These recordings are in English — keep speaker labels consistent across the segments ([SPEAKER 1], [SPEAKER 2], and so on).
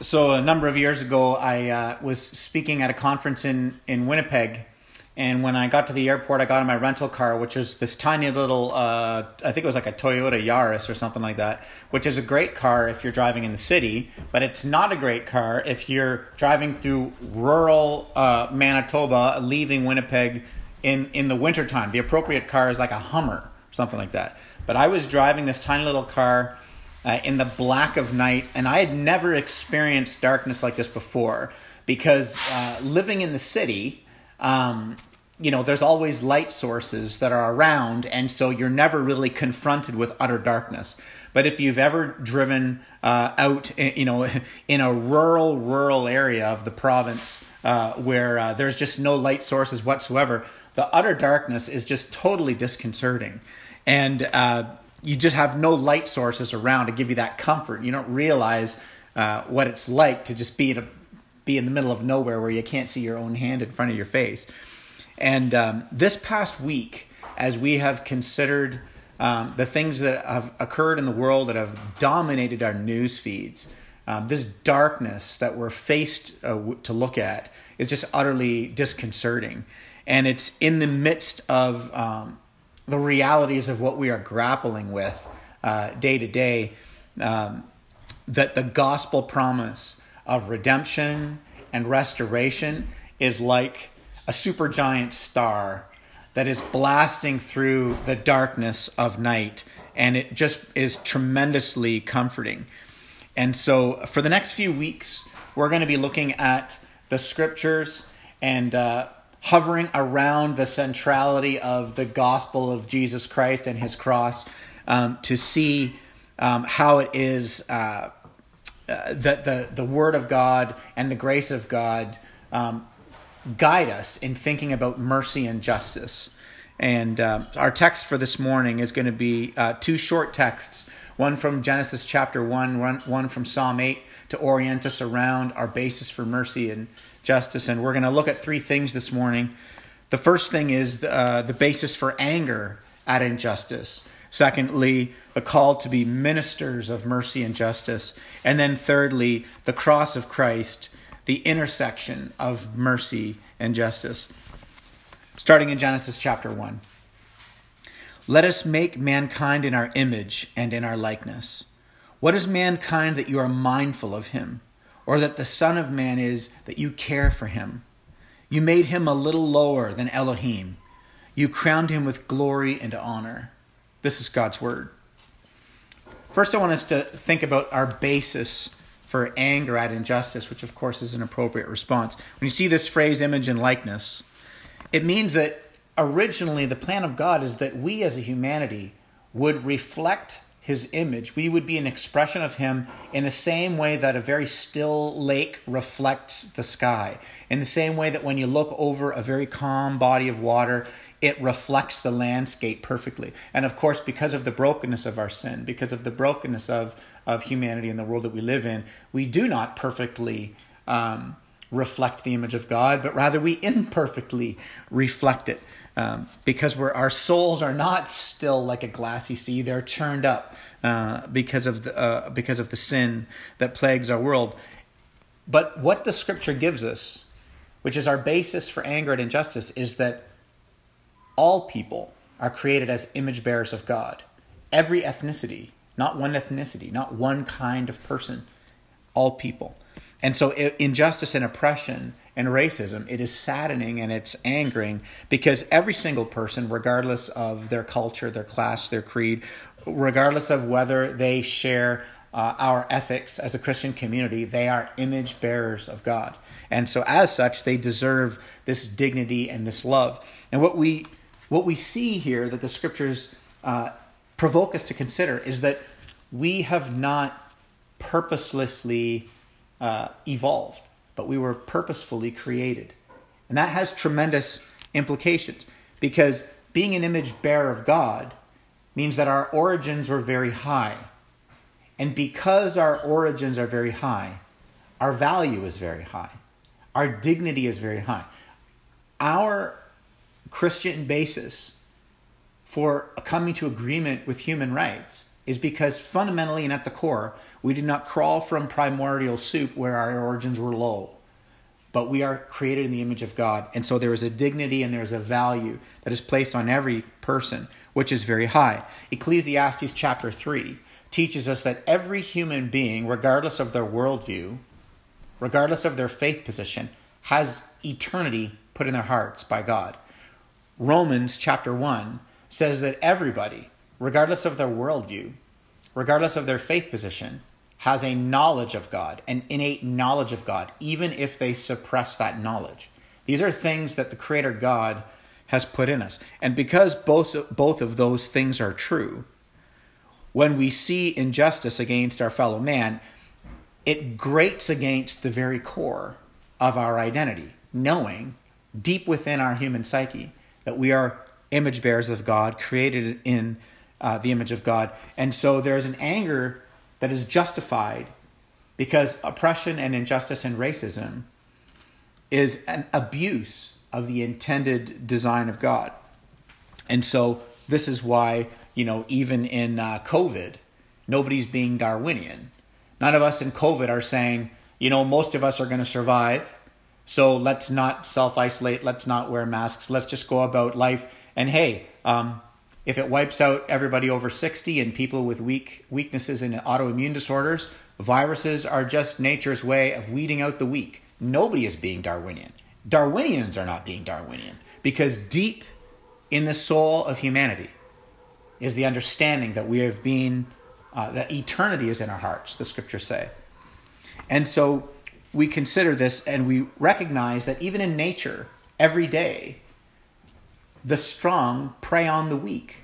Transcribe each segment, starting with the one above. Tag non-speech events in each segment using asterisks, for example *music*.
[SPEAKER 1] so a number of years ago, I uh, was speaking at a conference in in Winnipeg, and when I got to the airport, I got in my rental car, which is this tiny little, uh, I think it was like a Toyota Yaris or something like that, which is a great car if you're driving in the city, but it's not a great car if you're driving through rural uh, Manitoba, leaving Winnipeg in, in the wintertime. The appropriate car is like a Hummer, something like that. But I was driving this tiny little car uh, in the black of night, and I had never experienced darkness like this before because uh, living in the city, um, you know, there's always light sources that are around, and so you're never really confronted with utter darkness. But if you've ever driven uh, out, you know, *laughs* in a rural, rural area of the province uh, where uh, there's just no light sources whatsoever, the utter darkness is just totally disconcerting. And uh, you just have no light sources around to give you that comfort. You don't realize uh, what it's like to just be in a be in the middle of nowhere where you can't see your own hand in front of your face. And um, this past week, as we have considered um, the things that have occurred in the world that have dominated our news feeds, um, this darkness that we're faced uh, to look at is just utterly disconcerting. And it's in the midst of um, the realities of what we are grappling with uh, day to day um, that the gospel promise of redemption and restoration is like a supergiant star that is blasting through the darkness of night and it just is tremendously comforting. And so for the next few weeks, we're going to be looking at the scriptures and uh, hovering around the centrality of the gospel of Jesus Christ and his cross um, to see um, how it is uh, uh, that the, the word of God and the grace of God um, guide us in thinking about mercy and justice. And uh, our text for this morning is going to be uh, two short texts one from Genesis chapter 1, one, one from Psalm 8 to orient us around our basis for mercy and justice. And we're going to look at three things this morning. The first thing is the, uh, the basis for anger at injustice. Secondly, the call to be ministers of mercy and justice. And then thirdly, the cross of Christ, the intersection of mercy and justice. Starting in Genesis chapter 1. Let us make mankind in our image and in our likeness. What is mankind that you are mindful of him? Or that the Son of Man is that you care for him. You made him a little lower than Elohim. You crowned him with glory and honor. This is God's word. First, I want us to think about our basis for anger at injustice, which of course is an appropriate response. When you see this phrase, image and likeness, it means that originally the plan of God is that we as a humanity would reflect his image. We would be an expression of him in the same way that a very still lake reflects the sky. In the same way that when you look over a very calm body of water, it reflects the landscape perfectly. And of course, because of the brokenness of our sin, because of the brokenness of, of humanity and the world that we live in, we do not perfectly um, reflect the image of God, but rather we imperfectly reflect it um, because we're, our souls are not still like a glassy sea; they're churned up uh, because of the uh, because of the sin that plagues our world. But what the Scripture gives us, which is our basis for anger and injustice, is that all people are created as image bearers of God. Every ethnicity, not one ethnicity, not one kind of person, all people. And so, injustice and oppression and racism, it is saddening and it's angering because every single person, regardless of their culture, their class, their creed, regardless of whether they share uh, our ethics as a Christian community, they are image bearers of God. And so, as such, they deserve this dignity and this love. And what we what we see here that the scriptures uh, provoke us to consider is that we have not purposelessly uh, evolved but we were purposefully created. And that has tremendous implications because being an image bearer of God means that our origins were very high. And because our origins are very high, our value is very high. Our dignity is very high. Our Christian basis for coming to agreement with human rights is because fundamentally and at the core, we did not crawl from primordial soup where our origins were low, but we are created in the image of God. And so there is a dignity and there is a value that is placed on every person, which is very high. Ecclesiastes chapter 3 teaches us that every human being, regardless of their worldview, regardless of their faith position, has eternity put in their hearts by God. Romans chapter 1 says that everybody, regardless of their worldview, regardless of their faith position, has a knowledge of God, an innate knowledge of God, even if they suppress that knowledge. These are things that the Creator God has put in us. And because both, both of those things are true, when we see injustice against our fellow man, it grates against the very core of our identity, knowing deep within our human psyche that we are image bearers of God, created in uh, the image of God. And so there's an anger that is justified because oppression and injustice and racism is an abuse of the intended design of God. And so this is why, you know, even in uh, COVID, nobody's being Darwinian. None of us in COVID are saying, you know, most of us are going to survive. So let's not self isolate. Let's not wear masks. Let's just go about life. And hey, um, if it wipes out everybody over 60 and people with weak weaknesses in autoimmune disorders, viruses are just nature's way of weeding out the weak. Nobody is being Darwinian. Darwinians are not being Darwinian because deep in the soul of humanity is the understanding that we have been, uh, that eternity is in our hearts, the scriptures say. And so we consider this and we recognize that even in nature, every day, the strong prey on the weak.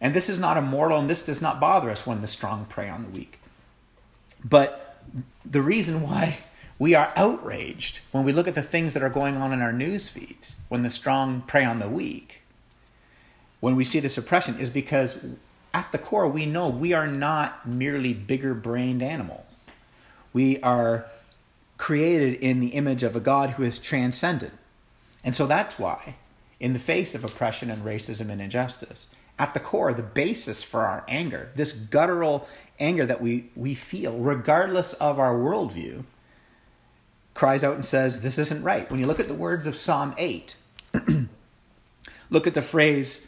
[SPEAKER 1] And this is not immortal, and this does not bother us when the strong prey on the weak. But the reason why we are outraged when we look at the things that are going on in our news feeds, when the strong prey on the weak, when we see this oppression, is because at the core we know we are not merely bigger brained animals. We are created in the image of a God who is transcendent. And so that's why in the face of oppression and racism and injustice. At the core, the basis for our anger, this guttural anger that we, we feel, regardless of our worldview, cries out and says, This isn't right. When you look at the words of Psalm 8, *clears throat* look at the phrase,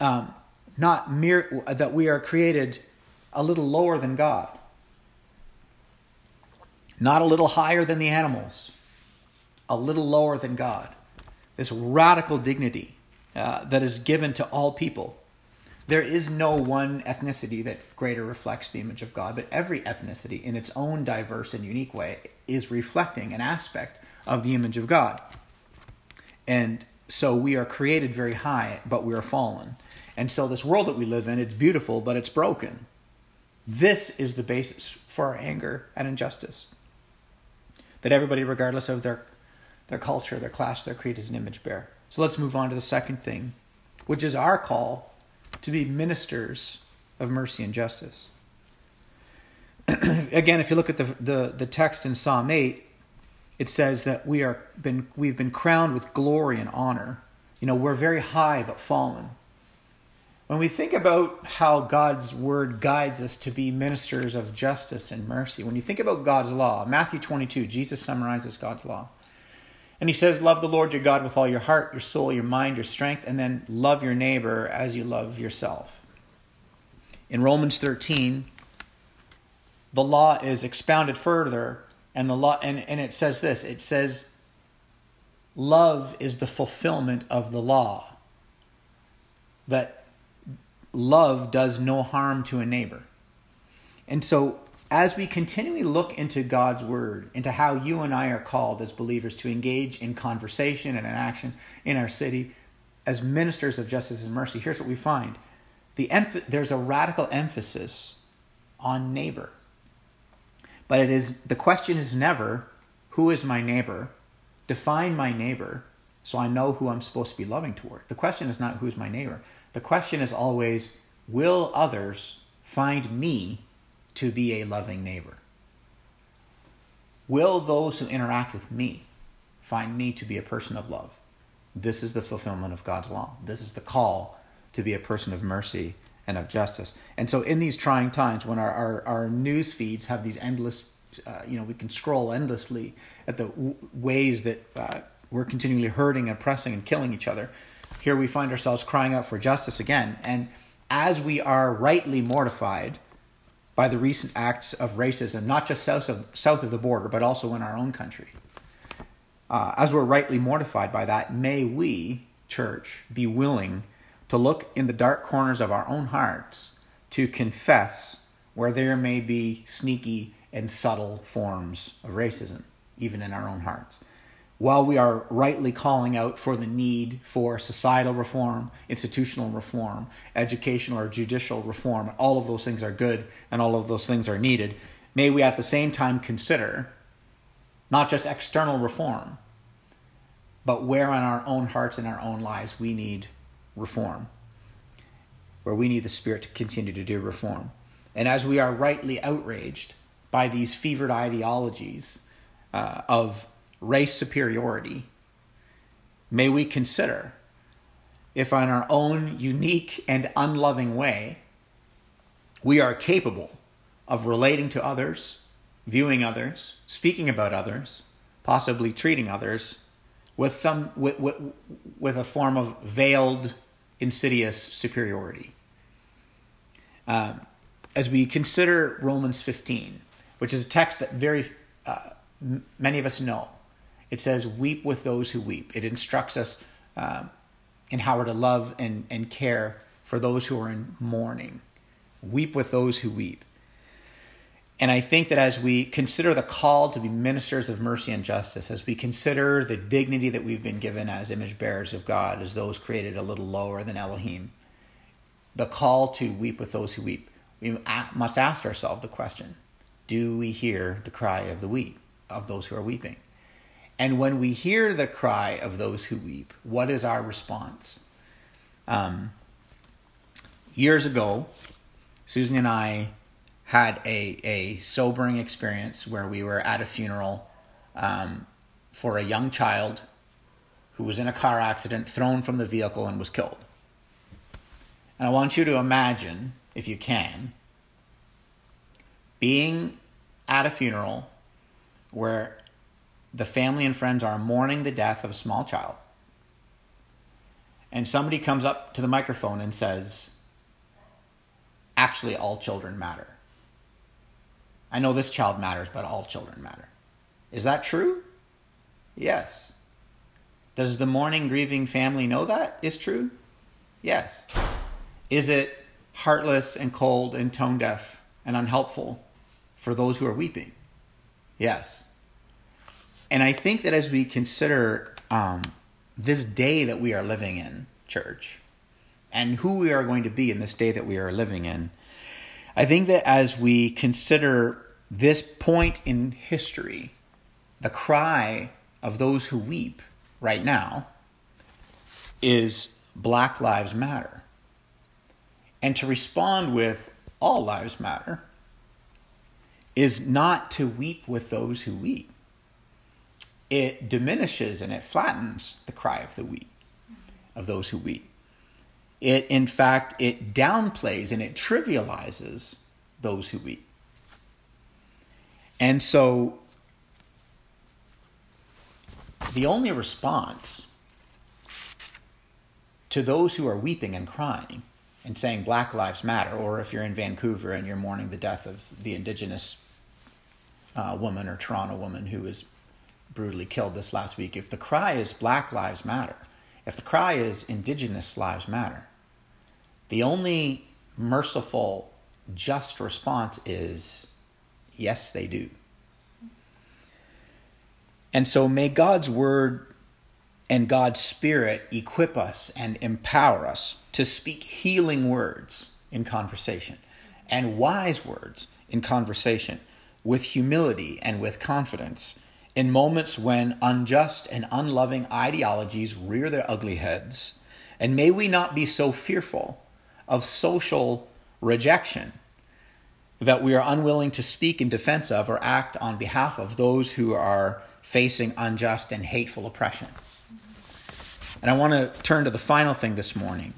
[SPEAKER 1] um, not mere, that we are created a little lower than God, not a little higher than the animals, a little lower than God this radical dignity uh, that is given to all people. There is no one ethnicity that greater reflects the image of God, but every ethnicity, in its own diverse and unique way, is reflecting an aspect of the image of God. And so we are created very high, but we are fallen. And so this world that we live in, it's beautiful, but it's broken. This is the basis for our anger and injustice. That everybody, regardless of their their culture, their class, their creed as an image bearer. So let's move on to the second thing, which is our call to be ministers of mercy and justice. *clears throat* Again, if you look at the, the, the text in Psalm 8, it says that we are been we've been crowned with glory and honor. You know, we're very high but fallen. When we think about how God's word guides us to be ministers of justice and mercy, when you think about God's law, Matthew 22, Jesus summarizes God's law. And he says, Love the Lord your God with all your heart, your soul, your mind, your strength, and then love your neighbor as you love yourself. In Romans 13, the law is expounded further, and the law and, and it says this it says, Love is the fulfillment of the law. That love does no harm to a neighbor. And so as we continually look into God's word, into how you and I are called as believers to engage in conversation and in action in our city as ministers of justice and mercy, here's what we find. The emph- there's a radical emphasis on neighbor. But it is the question is never who is my neighbor? Define my neighbor so I know who I'm supposed to be loving toward. The question is not who's my neighbor. The question is always will others find me to be a loving neighbor? Will those who interact with me find me to be a person of love? This is the fulfillment of God's law. This is the call to be a person of mercy and of justice. And so, in these trying times, when our, our, our news feeds have these endless, uh, you know, we can scroll endlessly at the w- ways that uh, we're continually hurting, and oppressing, and killing each other. Here we find ourselves crying out for justice again. And as we are rightly mortified by the recent acts of racism, not just south of, south of the border, but also in our own country, uh, as we're rightly mortified by that, may we, church, be willing to look in the dark corners of our own hearts to confess where there may be sneaky and subtle forms of racism, even in our own hearts. While we are rightly calling out for the need for societal reform, institutional reform, educational or judicial reform, all of those things are good and all of those things are needed, may we at the same time consider not just external reform, but where in our own hearts and our own lives we need reform, where we need the Spirit to continue to do reform. And as we are rightly outraged by these fevered ideologies uh, of race superiority, may we consider if, in our own unique and unloving way, we are capable of relating to others, viewing others, speaking about others, possibly treating others with some with, with, with a form of veiled insidious superiority. Um, as we consider Romans 15, which is a text that very uh, m- many of us know, it says, "Weep with those who weep." It instructs us um, in how we're to love and, and care for those who are in mourning. Weep with those who weep. And I think that as we consider the call to be ministers of mercy and justice, as we consider the dignity that we've been given as image bearers of God, as those created a little lower than Elohim, the call to weep with those who weep, we must ask ourselves the question do we hear the cry of the weep, of those who are weeping? And when we hear the cry of those who weep, what is our response? Um, years ago, Susan and I had a, a sobering experience where we were at a funeral um, for a young child who was in a car accident, thrown from the vehicle, and was killed. And I want you to imagine, if you can, being at a funeral where the family and friends are mourning the death of a small child. And somebody comes up to the microphone and says, Actually, all children matter. I know this child matters, but all children matter. Is that true? Yes. Does the mourning, grieving family know that is true? Yes. Is it heartless and cold and tone deaf and unhelpful for those who are weeping? Yes. And I think that as we consider um, this day that we are living in, church, and who we are going to be in this day that we are living in, I think that as we consider this point in history, the cry of those who weep right now is Black Lives Matter. And to respond with all lives matter is not to weep with those who weep. It diminishes and it flattens the cry of the weep, of those who weep. It, in fact, it downplays and it trivializes those who weep. And so the only response to those who are weeping and crying and saying Black Lives Matter, or if you're in Vancouver and you're mourning the death of the Indigenous uh, woman or Toronto woman who was brutally killed this last week, if the cry is Black Lives Matter, if the cry is Indigenous Lives Matter, the only merciful, just response is Yes, they do. And so may God's word and God's spirit equip us and empower us to speak healing words in conversation and wise words in conversation with humility and with confidence in moments when unjust and unloving ideologies rear their ugly heads. And may we not be so fearful of social rejection that we are unwilling to speak in defense of or act on behalf of those who are facing unjust and hateful oppression. And I want to turn to the final thing this morning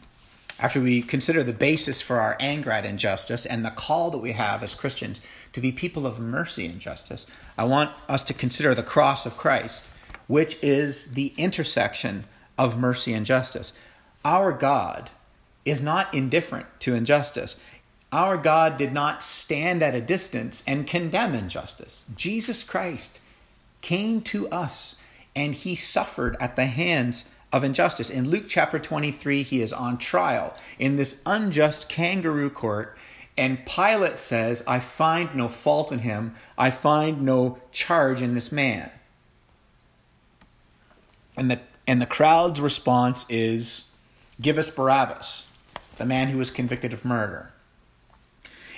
[SPEAKER 1] after we consider the basis for our anger at injustice and the call that we have as Christians to be people of mercy and justice, I want us to consider the cross of Christ, which is the intersection of mercy and justice. Our God is not indifferent to injustice. Our God did not stand at a distance and condemn injustice. Jesus Christ came to us and he suffered at the hands of injustice. In Luke chapter 23, he is on trial in this unjust kangaroo court, and Pilate says, I find no fault in him, I find no charge in this man. And the, and the crowd's response is, Give us Barabbas, the man who was convicted of murder.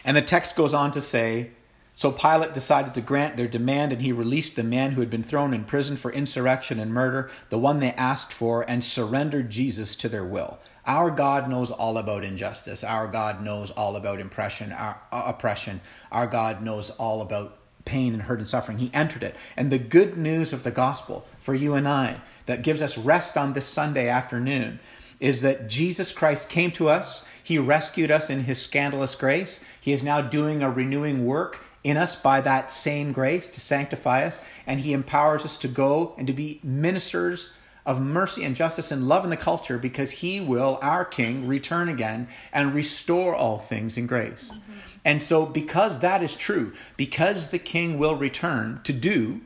[SPEAKER 1] And the text goes on to say, so Pilate decided to grant their demand, and he released the man who had been thrown in prison for insurrection and murder, the one they asked for, and surrendered Jesus to their will. Our God knows all about injustice. Our God knows all about impression, our, uh, oppression. Our God knows all about pain and hurt and suffering. He entered it. And the good news of the gospel for you and I that gives us rest on this Sunday afternoon is that Jesus Christ came to us. He rescued us in his scandalous grace. He is now doing a renewing work in us by that same grace to sanctify us, and He empowers us to go and to be ministers of mercy and justice and love in the culture because He will, our King, return again and restore all things in grace. Mm-hmm. And so, because that is true, because the King will return to do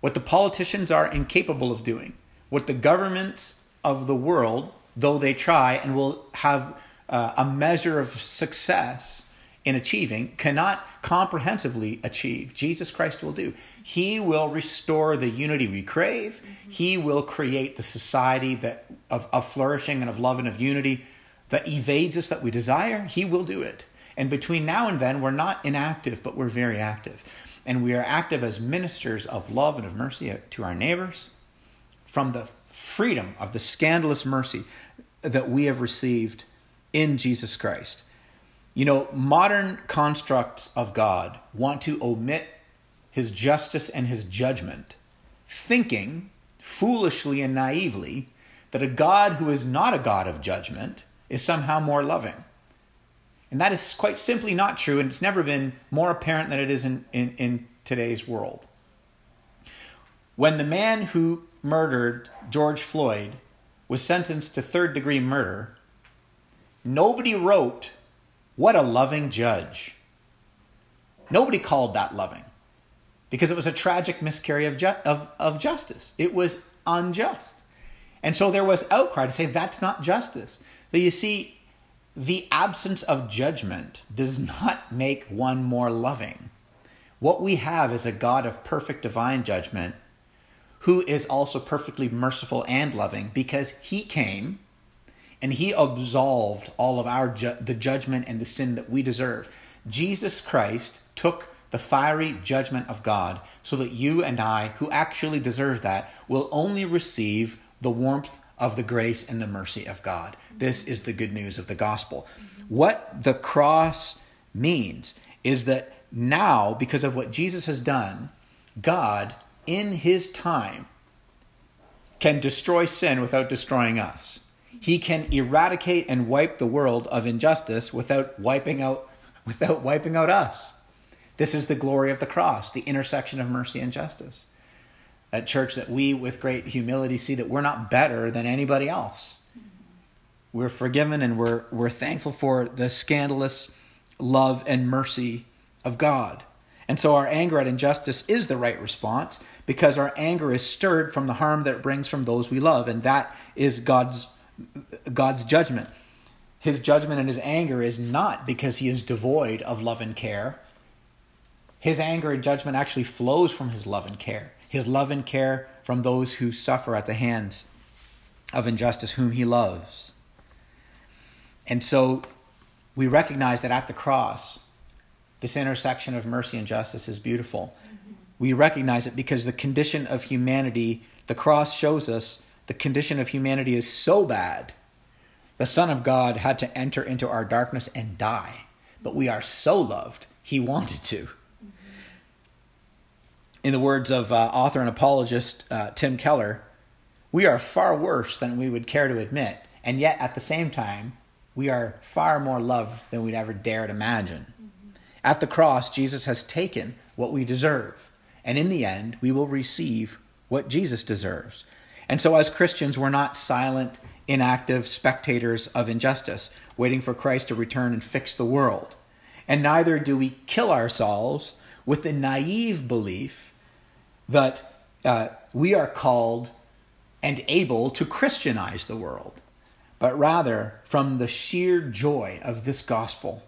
[SPEAKER 1] what the politicians are incapable of doing, what the governments of the world, though they try and will have uh, a measure of success in achieving, cannot comprehensively achieve. Jesus Christ will do. He will restore the unity we crave. Mm-hmm. He will create the society that of, of flourishing and of love and of unity that evades us that we desire. He will do it. And between now and then, we're not inactive, but we're very active. And we are active as ministers of love and of mercy to our neighbors from the freedom of the scandalous mercy that we have received in Jesus Christ. You know, modern constructs of God want to omit his justice and his judgment, thinking foolishly and naively that a God who is not a God of judgment is somehow more loving. And that is quite simply not true, and it's never been more apparent than it is in, in, in today's world. When the man who murdered George Floyd was sentenced to third degree murder, nobody wrote what a loving judge. Nobody called that loving because it was a tragic miscarriage of, ju- of, of justice. It was unjust. And so there was outcry to say that's not justice. So you see, the absence of judgment does not make one more loving. What we have is a God of perfect divine judgment who is also perfectly merciful and loving because he came and he absolved all of our ju- the judgment and the sin that we deserve. Jesus Christ took the fiery judgment of God so that you and I, who actually deserve that, will only receive the warmth of the grace and the mercy of God. This is the good news of the gospel. Mm-hmm. What the cross means is that now, because of what Jesus has done, God, in his time, can destroy sin without destroying us. He can eradicate and wipe the world of injustice without wiping out *laughs* without wiping out us. This is the glory of the cross, the intersection of mercy and justice. At church that we with great humility see that we're not better than anybody else. We're forgiven and we're we're thankful for the scandalous love and mercy of God. And so our anger at injustice is the right response because our anger is stirred from the harm that it brings from those we love and that is God's God's judgment. His judgment and his anger is not because he is devoid of love and care. His anger and judgment actually flows from his love and care. His love and care from those who suffer at the hands of injustice, whom he loves. And so we recognize that at the cross, this intersection of mercy and justice is beautiful. We recognize it because the condition of humanity, the cross shows us the condition of humanity is so bad, the Son of God had to enter into our darkness and die. But we are so loved, he wanted to. In the words of uh, author and apologist uh, Tim Keller, we are far worse than we would care to admit, and yet at the same time, we are far more loved than we'd ever dared imagine. At the cross, Jesus has taken what we deserve, and in the end, we will receive what Jesus deserves. And so, as Christians, we're not silent, inactive spectators of injustice, waiting for Christ to return and fix the world. And neither do we kill ourselves with the naive belief that uh, we are called and able to Christianize the world, but rather from the sheer joy of this gospel.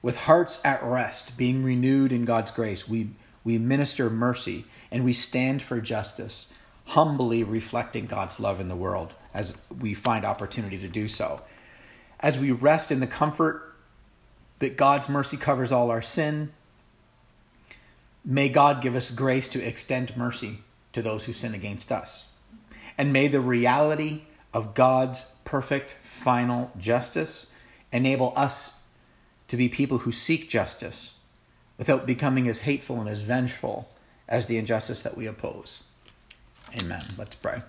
[SPEAKER 1] With hearts at rest, being renewed in God's grace, we, we minister mercy and we stand for justice, humbly reflecting God's love in the world as we find opportunity to do so. As we rest in the comfort that God's mercy covers all our sin, may God give us grace to extend mercy to those who sin against us. And may the reality of God's perfect final justice enable us to be people who seek justice without becoming as hateful and as vengeful as the injustice that we oppose. Amen. Let's pray.